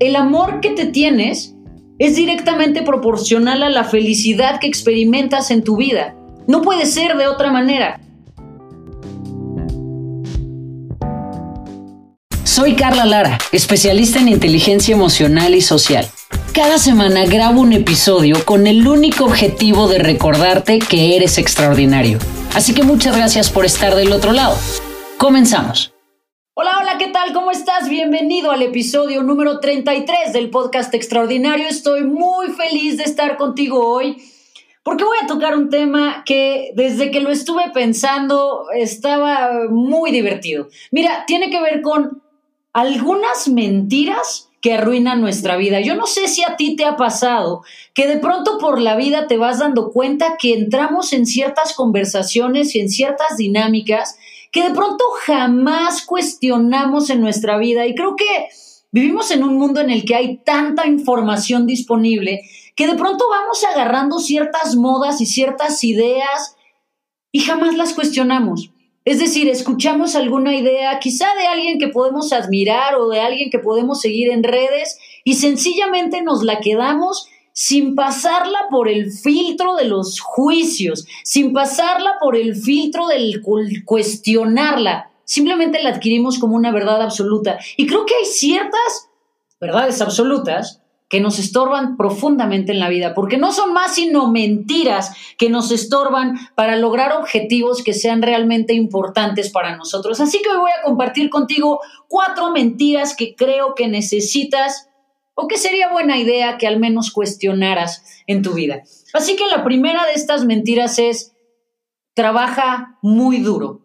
el amor que te tienes es directamente proporcional a la felicidad que experimentas en tu vida. No puede ser de otra manera. Soy Carla Lara, especialista en inteligencia emocional y social. Cada semana grabo un episodio con el único objetivo de recordarte que eres extraordinario. Así que muchas gracias por estar del otro lado. Comenzamos. Hola, hola, ¿qué tal? ¿Cómo estás? Bienvenido al episodio número 33 del podcast Extraordinario. Estoy muy feliz de estar contigo hoy porque voy a tocar un tema que desde que lo estuve pensando estaba muy divertido. Mira, tiene que ver con algunas mentiras que arruinan nuestra vida. Yo no sé si a ti te ha pasado que de pronto por la vida te vas dando cuenta que entramos en ciertas conversaciones y en ciertas dinámicas que de pronto jamás cuestionamos en nuestra vida. Y creo que vivimos en un mundo en el que hay tanta información disponible que de pronto vamos agarrando ciertas modas y ciertas ideas y jamás las cuestionamos. Es decir, escuchamos alguna idea, quizá de alguien que podemos admirar o de alguien que podemos seguir en redes y sencillamente nos la quedamos sin pasarla por el filtro de los juicios, sin pasarla por el filtro del cuestionarla. Simplemente la adquirimos como una verdad absoluta. Y creo que hay ciertas verdades absolutas que nos estorban profundamente en la vida, porque no son más sino mentiras que nos estorban para lograr objetivos que sean realmente importantes para nosotros. Así que hoy voy a compartir contigo cuatro mentiras que creo que necesitas o que sería buena idea que al menos cuestionaras en tu vida. Así que la primera de estas mentiras es, trabaja muy duro.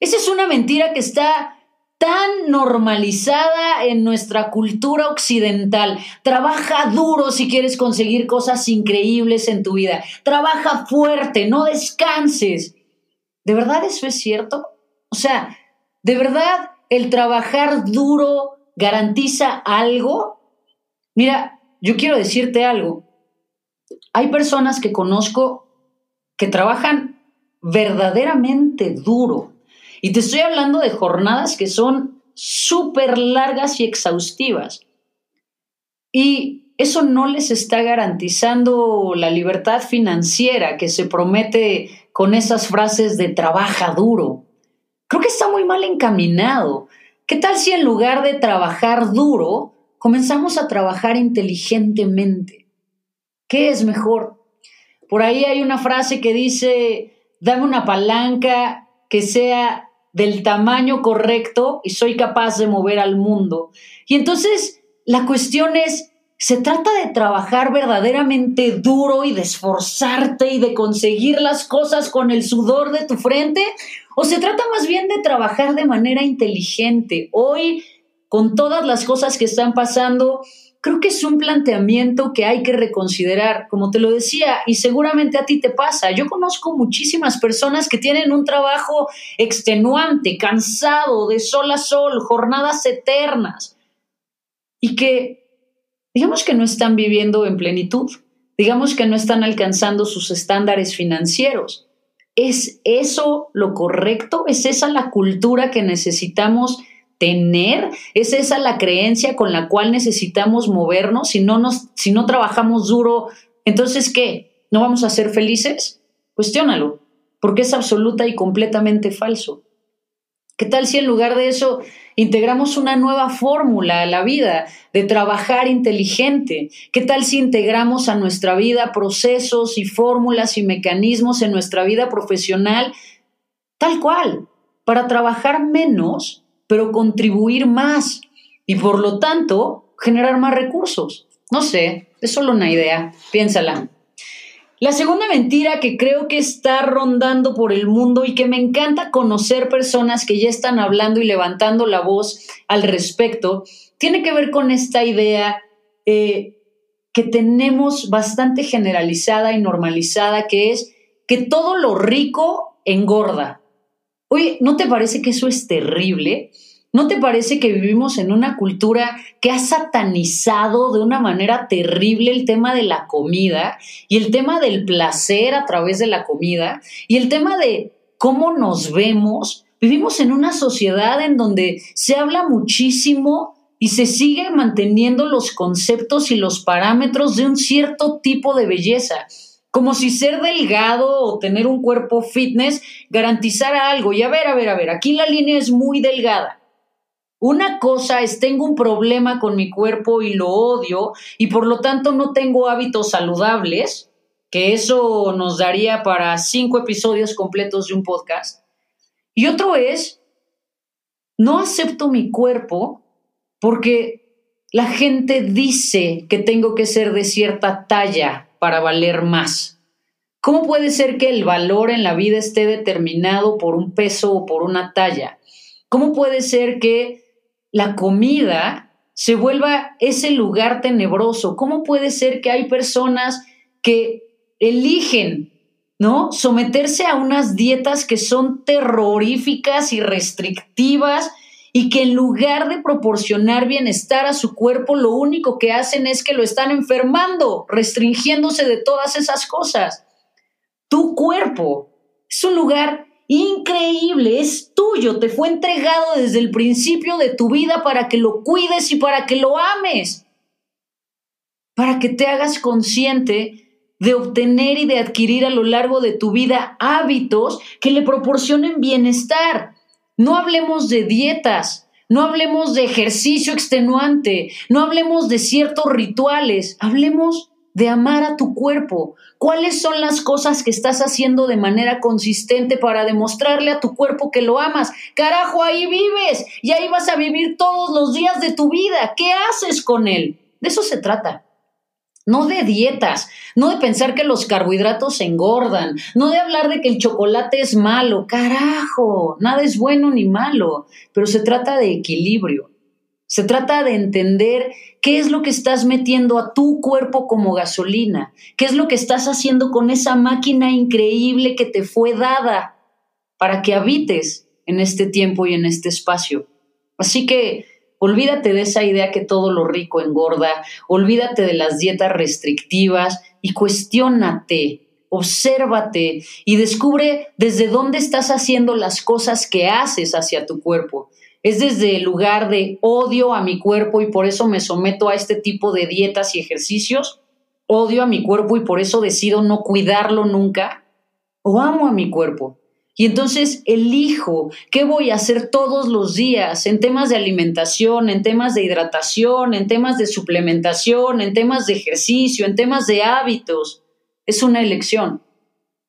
Esa es una mentira que está tan normalizada en nuestra cultura occidental. Trabaja duro si quieres conseguir cosas increíbles en tu vida. Trabaja fuerte, no descanses. ¿De verdad eso es cierto? O sea, ¿de verdad el trabajar duro garantiza algo? Mira, yo quiero decirte algo. Hay personas que conozco que trabajan verdaderamente duro. Y te estoy hablando de jornadas que son súper largas y exhaustivas. Y eso no les está garantizando la libertad financiera que se promete con esas frases de trabaja duro. Creo que está muy mal encaminado. ¿Qué tal si en lugar de trabajar duro, comenzamos a trabajar inteligentemente? ¿Qué es mejor? Por ahí hay una frase que dice, dame una palanca que sea del tamaño correcto y soy capaz de mover al mundo. Y entonces la cuestión es, ¿se trata de trabajar verdaderamente duro y de esforzarte y de conseguir las cosas con el sudor de tu frente? ¿O se trata más bien de trabajar de manera inteligente? Hoy, con todas las cosas que están pasando, creo que es un planteamiento que hay que reconsiderar, como te lo decía, y seguramente a ti te pasa. Yo conozco muchísimas personas que tienen un trabajo extenuante, cansado, de sol a sol, jornadas eternas, y que, digamos que no están viviendo en plenitud, digamos que no están alcanzando sus estándares financieros. ¿Es eso lo correcto? ¿Es esa la cultura que necesitamos tener? ¿Es esa la creencia con la cual necesitamos movernos? Si no, nos, si no trabajamos duro, entonces ¿qué? ¿No vamos a ser felices? Cuestiónalo, porque es absoluta y completamente falso. ¿Qué tal si en lugar de eso integramos una nueva fórmula a la vida de trabajar inteligente? ¿Qué tal si integramos a nuestra vida procesos y fórmulas y mecanismos en nuestra vida profesional tal cual, para trabajar menos, pero contribuir más y por lo tanto generar más recursos? No sé, es solo una idea, piénsala. La segunda mentira que creo que está rondando por el mundo y que me encanta conocer personas que ya están hablando y levantando la voz al respecto, tiene que ver con esta idea eh, que tenemos bastante generalizada y normalizada, que es que todo lo rico engorda. Oye, ¿no te parece que eso es terrible? ¿No te parece que vivimos en una cultura que ha satanizado de una manera terrible el tema de la comida y el tema del placer a través de la comida y el tema de cómo nos vemos? Vivimos en una sociedad en donde se habla muchísimo y se sigue manteniendo los conceptos y los parámetros de un cierto tipo de belleza, como si ser delgado o tener un cuerpo fitness garantizara algo. Y a ver, a ver, a ver, aquí la línea es muy delgada. Una cosa es tengo un problema con mi cuerpo y lo odio y por lo tanto no tengo hábitos saludables, que eso nos daría para cinco episodios completos de un podcast. Y otro es, no acepto mi cuerpo porque la gente dice que tengo que ser de cierta talla para valer más. ¿Cómo puede ser que el valor en la vida esté determinado por un peso o por una talla? ¿Cómo puede ser que la comida se vuelva ese lugar tenebroso? ¿Cómo puede ser que hay personas que eligen, ¿no? Someterse a unas dietas que son terroríficas y restrictivas y que en lugar de proporcionar bienestar a su cuerpo, lo único que hacen es que lo están enfermando, restringiéndose de todas esas cosas. Tu cuerpo es un lugar increíble, es tuyo, te fue entregado desde el principio de tu vida para que lo cuides y para que lo ames, para que te hagas consciente de obtener y de adquirir a lo largo de tu vida hábitos que le proporcionen bienestar. No hablemos de dietas, no hablemos de ejercicio extenuante, no hablemos de ciertos rituales, hablemos de amar a tu cuerpo. ¿Cuáles son las cosas que estás haciendo de manera consistente para demostrarle a tu cuerpo que lo amas? Carajo, ahí vives y ahí vas a vivir todos los días de tu vida. ¿Qué haces con él? De eso se trata no de dietas, no de pensar que los carbohidratos engordan, no de hablar de que el chocolate es malo, carajo, nada es bueno ni malo, pero se trata de equilibrio. Se trata de entender qué es lo que estás metiendo a tu cuerpo como gasolina, qué es lo que estás haciendo con esa máquina increíble que te fue dada para que habites en este tiempo y en este espacio. Así que Olvídate de esa idea que todo lo rico engorda, olvídate de las dietas restrictivas y cuestiónate, obsérvate y descubre desde dónde estás haciendo las cosas que haces hacia tu cuerpo. Es desde el lugar de odio a mi cuerpo y por eso me someto a este tipo de dietas y ejercicios. Odio a mi cuerpo y por eso decido no cuidarlo nunca. O amo a mi cuerpo y entonces elijo qué voy a hacer todos los días en temas de alimentación, en temas de hidratación, en temas de suplementación, en temas de ejercicio, en temas de hábitos. Es una elección.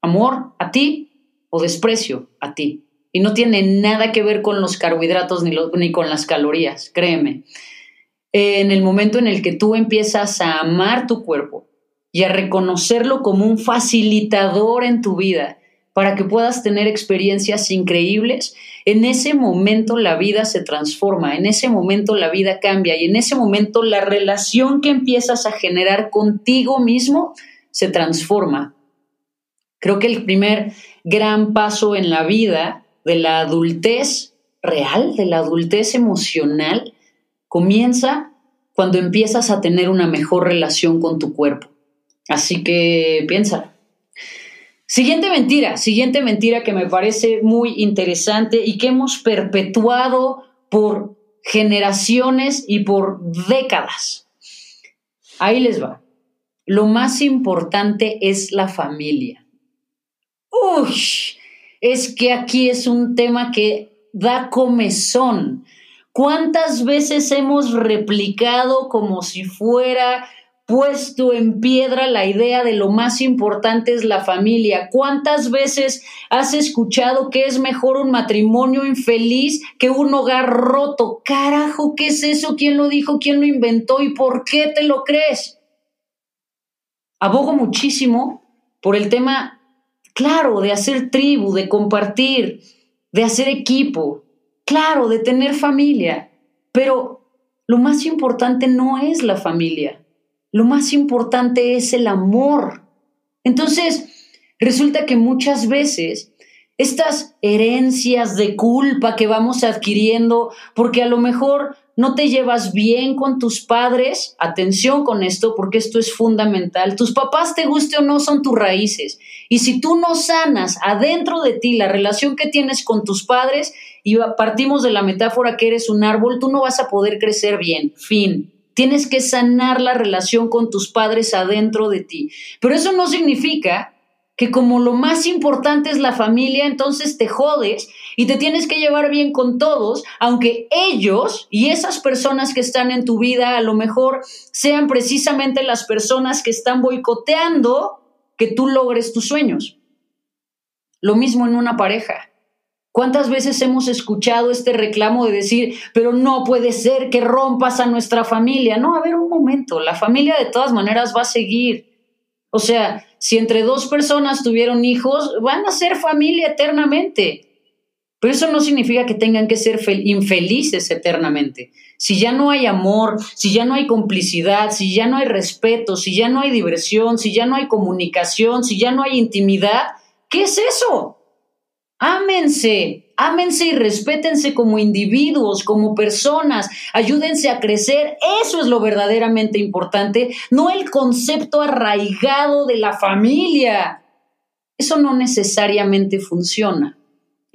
Amor a ti o desprecio a ti. Y no tiene nada que ver con los carbohidratos ni, con las calorías, créeme. En el momento en el que tú empiezas a amar tu cuerpo y a reconocerlo como un facilitador en tu vida, para que puedas tener experiencias increíbles, en ese momento la vida se transforma, en ese momento la vida cambia y en ese momento la relación que empiezas a generar contigo mismo se transforma. Creo que el primer gran paso en la vida de la adultez real, de la adultez emocional, comienza cuando empiezas a tener una mejor relación con tu cuerpo. Así que piensa, Siguiente mentira, siguiente mentira que me parece muy interesante y que hemos perpetuado por generaciones y por décadas. Ahí les va. Lo más importante es la familia. Uy, es que aquí es un tema que da comezón. ¿Cuántas veces hemos replicado como si fuera puesto en piedra la idea de lo más importante es la familia. ¿Cuántas veces has escuchado que es mejor un matrimonio infeliz que un hogar roto? Carajo, ¿qué es eso? ¿Quién lo dijo? ¿Quién lo inventó? ¿Y por qué te lo crees? Abogo muchísimo por el tema, claro, de hacer tribu, de compartir, de hacer equipo, claro, de tener familia, pero lo más importante no es la familia. Lo más importante es el amor. Entonces, resulta que muchas veces estas herencias de culpa que vamos adquiriendo, porque a lo mejor no te llevas bien con tus padres, atención con esto porque esto es fundamental. Tus papás, te guste o no, son tus raíces. Y si tú no sanas adentro de ti la relación que tienes con tus padres, y partimos de la metáfora que eres un árbol, tú no vas a poder crecer bien. Fin. Tienes que sanar la relación con tus padres adentro de ti. Pero eso no significa que como lo más importante es la familia, entonces te jodes y te tienes que llevar bien con todos, aunque ellos y esas personas que están en tu vida a lo mejor sean precisamente las personas que están boicoteando que tú logres tus sueños. Lo mismo en una pareja. ¿Cuántas veces hemos escuchado este reclamo de decir, pero no puede ser que rompas a nuestra familia? No, a ver un momento, la familia de todas maneras va a seguir. O sea, si entre dos personas tuvieron hijos, van a ser familia eternamente. Pero eso no significa que tengan que ser infelices eternamente. Si ya no hay amor, si ya no hay complicidad, si ya no hay respeto, si ya no hay diversión, si ya no hay comunicación, si ya no hay intimidad, ¿qué es eso? Ámense, ámense y respétense como individuos, como personas, ayúdense a crecer, eso es lo verdaderamente importante, no el concepto arraigado de la familia. Eso no necesariamente funciona.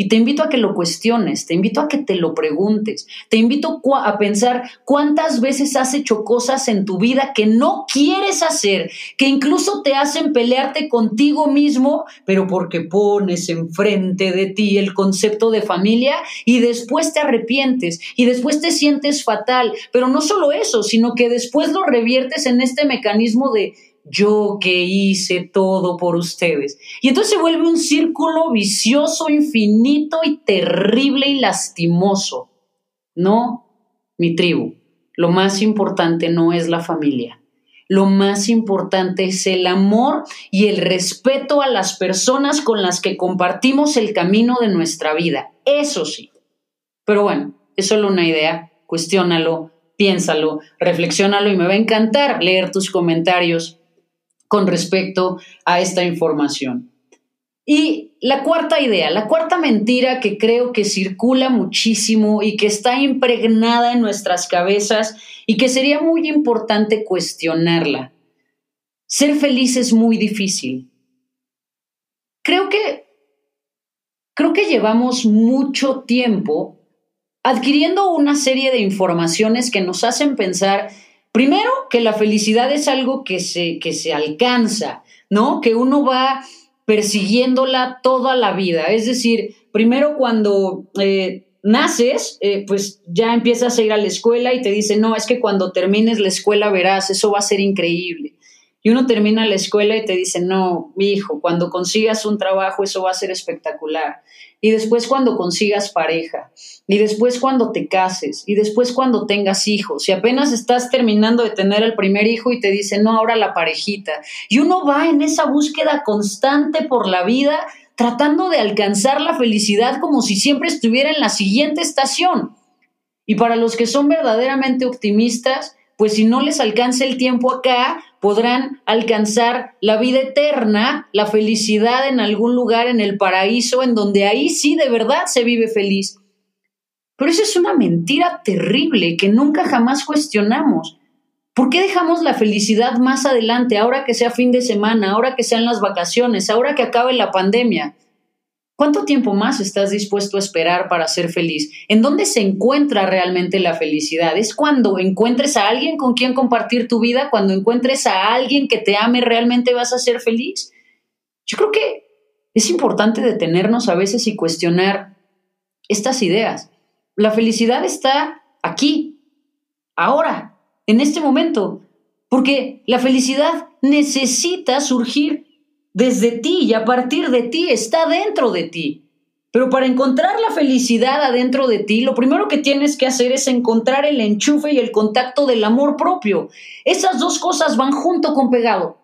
Y te invito a que lo cuestiones, te invito a que te lo preguntes, te invito a pensar cuántas veces has hecho cosas en tu vida que no quieres hacer, que incluso te hacen pelearte contigo mismo, pero porque pones enfrente de ti el concepto de familia y después te arrepientes y después te sientes fatal. Pero no solo eso, sino que después lo reviertes en este mecanismo de yo que hice todo por ustedes. Y entonces se vuelve un círculo vicioso, infinito y terrible y lastimoso. No, mi tribu, lo más importante no es la familia. Lo más importante es el amor y el respeto a las personas con las que compartimos el camino de nuestra vida. Eso sí. Pero bueno, es solo una idea. Cuestiónalo, piénsalo, reflexiónalo y me va a encantar leer tus comentarios con respecto a esta información. Y la cuarta idea, la cuarta mentira que creo que circula muchísimo y que está impregnada en nuestras cabezas y que sería muy importante cuestionarla. Ser feliz es muy difícil. Creo que creo que llevamos mucho tiempo adquiriendo una serie de informaciones que nos hacen pensar Primero, que la felicidad es algo que se, que se alcanza, ¿no? Que uno va persiguiéndola toda la vida. Es decir, primero cuando eh, naces, eh, pues ya empiezas a ir a la escuela y te dicen, no, es que cuando termines la escuela verás, eso va a ser increíble. Y uno termina la escuela y te dice, no, mi hijo, cuando consigas un trabajo, eso va a ser espectacular y después cuando consigas pareja, y después cuando te cases, y después cuando tengas hijos, y apenas estás terminando de tener el primer hijo y te dicen, no, ahora la parejita. Y uno va en esa búsqueda constante por la vida, tratando de alcanzar la felicidad como si siempre estuviera en la siguiente estación. Y para los que son verdaderamente optimistas, pues si no les alcanza el tiempo acá, podrán alcanzar la vida eterna, la felicidad en algún lugar en el paraíso, en donde ahí sí de verdad se vive feliz. Pero eso es una mentira terrible que nunca jamás cuestionamos. ¿Por qué dejamos la felicidad más adelante, ahora que sea fin de semana, ahora que sean las vacaciones, ahora que acabe la pandemia? ¿Cuánto tiempo más estás dispuesto a esperar para ser feliz? ¿En dónde se encuentra realmente la felicidad? ¿Es cuando encuentres a alguien con quien compartir tu vida? ¿Cuando encuentres a alguien que te ame realmente vas a ser feliz? Yo creo que es importante detenernos a veces y cuestionar estas ideas. La felicidad está aquí, ahora, en este momento, porque la felicidad necesita surgir desde ti y a partir de ti, está dentro de ti. Pero para encontrar la felicidad adentro de ti, lo primero que tienes que hacer es encontrar el enchufe y el contacto del amor propio. Esas dos cosas van junto con pegado.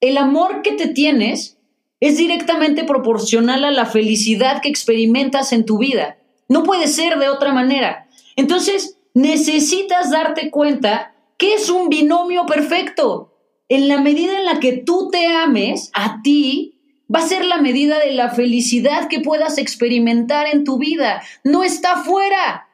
El amor que te tienes es directamente proporcional a la felicidad que experimentas en tu vida. No puede ser de otra manera. Entonces, necesitas darte cuenta que es un binomio perfecto en la medida en la que tú te ames a ti, va a ser la medida de la felicidad que puedas experimentar en tu vida. No está fuera.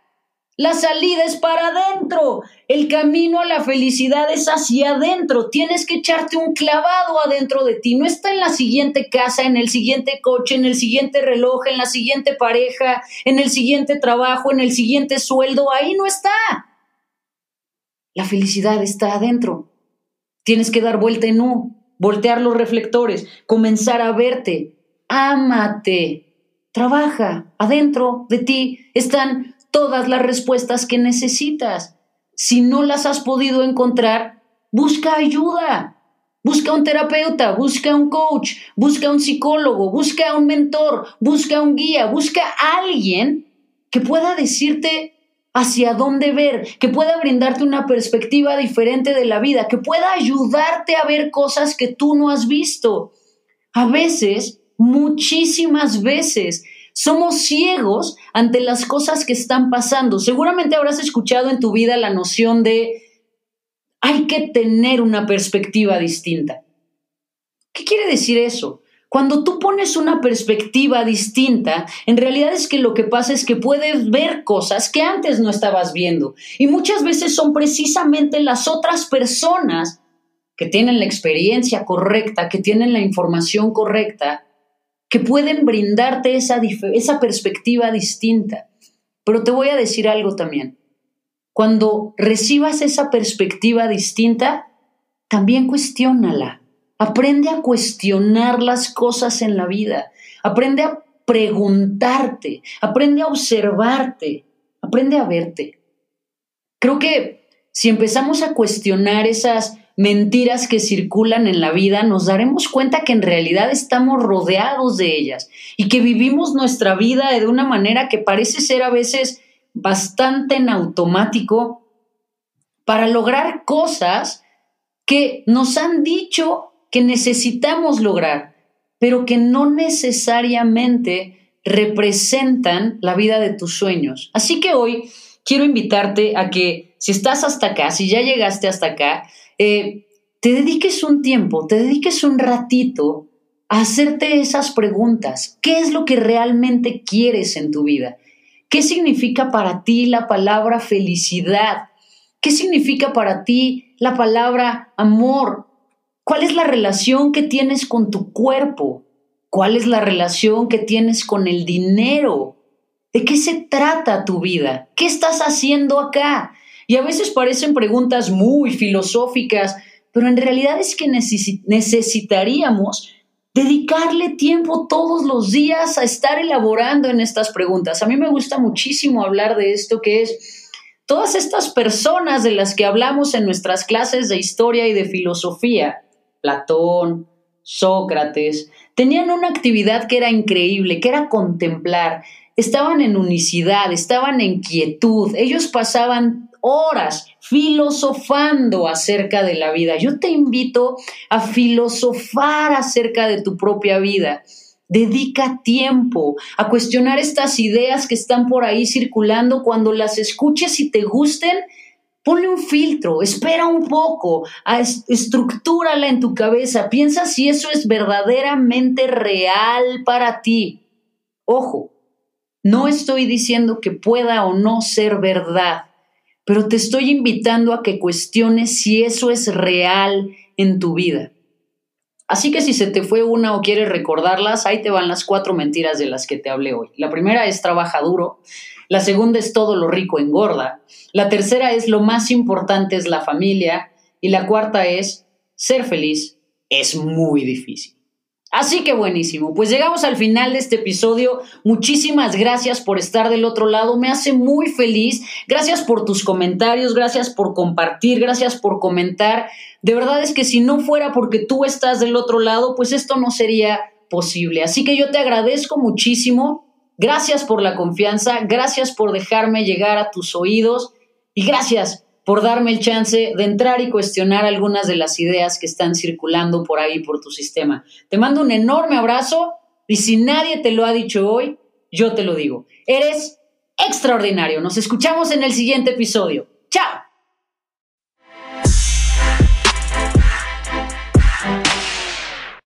La salida es para adentro. El camino a la felicidad es hacia adentro. Tienes que echarte un clavado adentro de ti. No está en la siguiente casa, en el siguiente coche, en el siguiente reloj, en la siguiente pareja, en el siguiente trabajo, en el siguiente sueldo. Ahí no está. La felicidad está adentro. Tienes que dar vuelta en U, voltear los reflectores, comenzar a verte. Ámate. Trabaja. Adentro de ti están todas las respuestas que necesitas. Si no las has podido encontrar, busca ayuda. Busca un terapeuta, busca un coach, busca un psicólogo, busca un mentor, busca un guía, busca alguien que pueda decirte hacia dónde ver, que pueda brindarte una perspectiva diferente de la vida, que pueda ayudarte a ver cosas que tú no has visto. A veces, muchísimas veces, somos ciegos ante las cosas que están pasando. Seguramente habrás escuchado en tu vida la noción de hay que tener una perspectiva distinta. ¿Qué quiere decir eso? Cuando tú pones una perspectiva distinta, en realidad es que lo que pasa es que puedes ver cosas que antes no estabas viendo. Y muchas veces son precisamente las otras personas que tienen la experiencia correcta, que tienen la información correcta, que pueden brindarte esa, esa perspectiva distinta. Pero te voy a decir algo también. Cuando recibas esa perspectiva distinta, también cuestiónala. Aprende a cuestionar las cosas en la vida. Aprende a preguntarte. Aprende a observarte. Aprende a verte. Creo que si empezamos a cuestionar esas mentiras que circulan en la vida, nos daremos cuenta que en realidad estamos rodeados de ellas y que vivimos nuestra vida de una manera que parece ser a veces bastante en automático para lograr cosas que nos han dicho que necesitamos lograr, pero que no necesariamente representan la vida de tus sueños. Así que hoy quiero invitarte a que si estás hasta acá, si ya llegaste hasta acá, eh, te dediques un tiempo, te dediques un ratito a hacerte esas preguntas. ¿Qué es lo que realmente quieres en tu vida? ¿Qué significa para ti la palabra felicidad? ¿Qué significa para ti la palabra amor? ¿Cuál es la relación que tienes con tu cuerpo? ¿Cuál es la relación que tienes con el dinero? ¿De qué se trata tu vida? ¿Qué estás haciendo acá? Y a veces parecen preguntas muy filosóficas, pero en realidad es que necesitaríamos dedicarle tiempo todos los días a estar elaborando en estas preguntas. A mí me gusta muchísimo hablar de esto que es todas estas personas de las que hablamos en nuestras clases de historia y de filosofía, Platón, Sócrates, tenían una actividad que era increíble, que era contemplar. Estaban en unicidad, estaban en quietud, ellos pasaban horas filosofando acerca de la vida. Yo te invito a filosofar acerca de tu propia vida. Dedica tiempo a cuestionar estas ideas que están por ahí circulando. Cuando las escuches y te gusten, ponle un filtro, espera un poco, estructúrala en tu cabeza, piensa si eso es verdaderamente real para ti. Ojo, no estoy diciendo que pueda o no ser verdad pero te estoy invitando a que cuestiones si eso es real en tu vida. Así que si se te fue una o quieres recordarlas, ahí te van las cuatro mentiras de las que te hablé hoy. La primera es trabaja duro, la segunda es todo lo rico engorda, la tercera es lo más importante es la familia y la cuarta es ser feliz es muy difícil. Así que buenísimo. Pues llegamos al final de este episodio. Muchísimas gracias por estar del otro lado. Me hace muy feliz. Gracias por tus comentarios, gracias por compartir, gracias por comentar. De verdad es que si no fuera porque tú estás del otro lado, pues esto no sería posible. Así que yo te agradezco muchísimo. Gracias por la confianza, gracias por dejarme llegar a tus oídos y gracias por darme el chance de entrar y cuestionar algunas de las ideas que están circulando por ahí, por tu sistema. Te mando un enorme abrazo y si nadie te lo ha dicho hoy, yo te lo digo. Eres extraordinario. Nos escuchamos en el siguiente episodio. ¡Chao!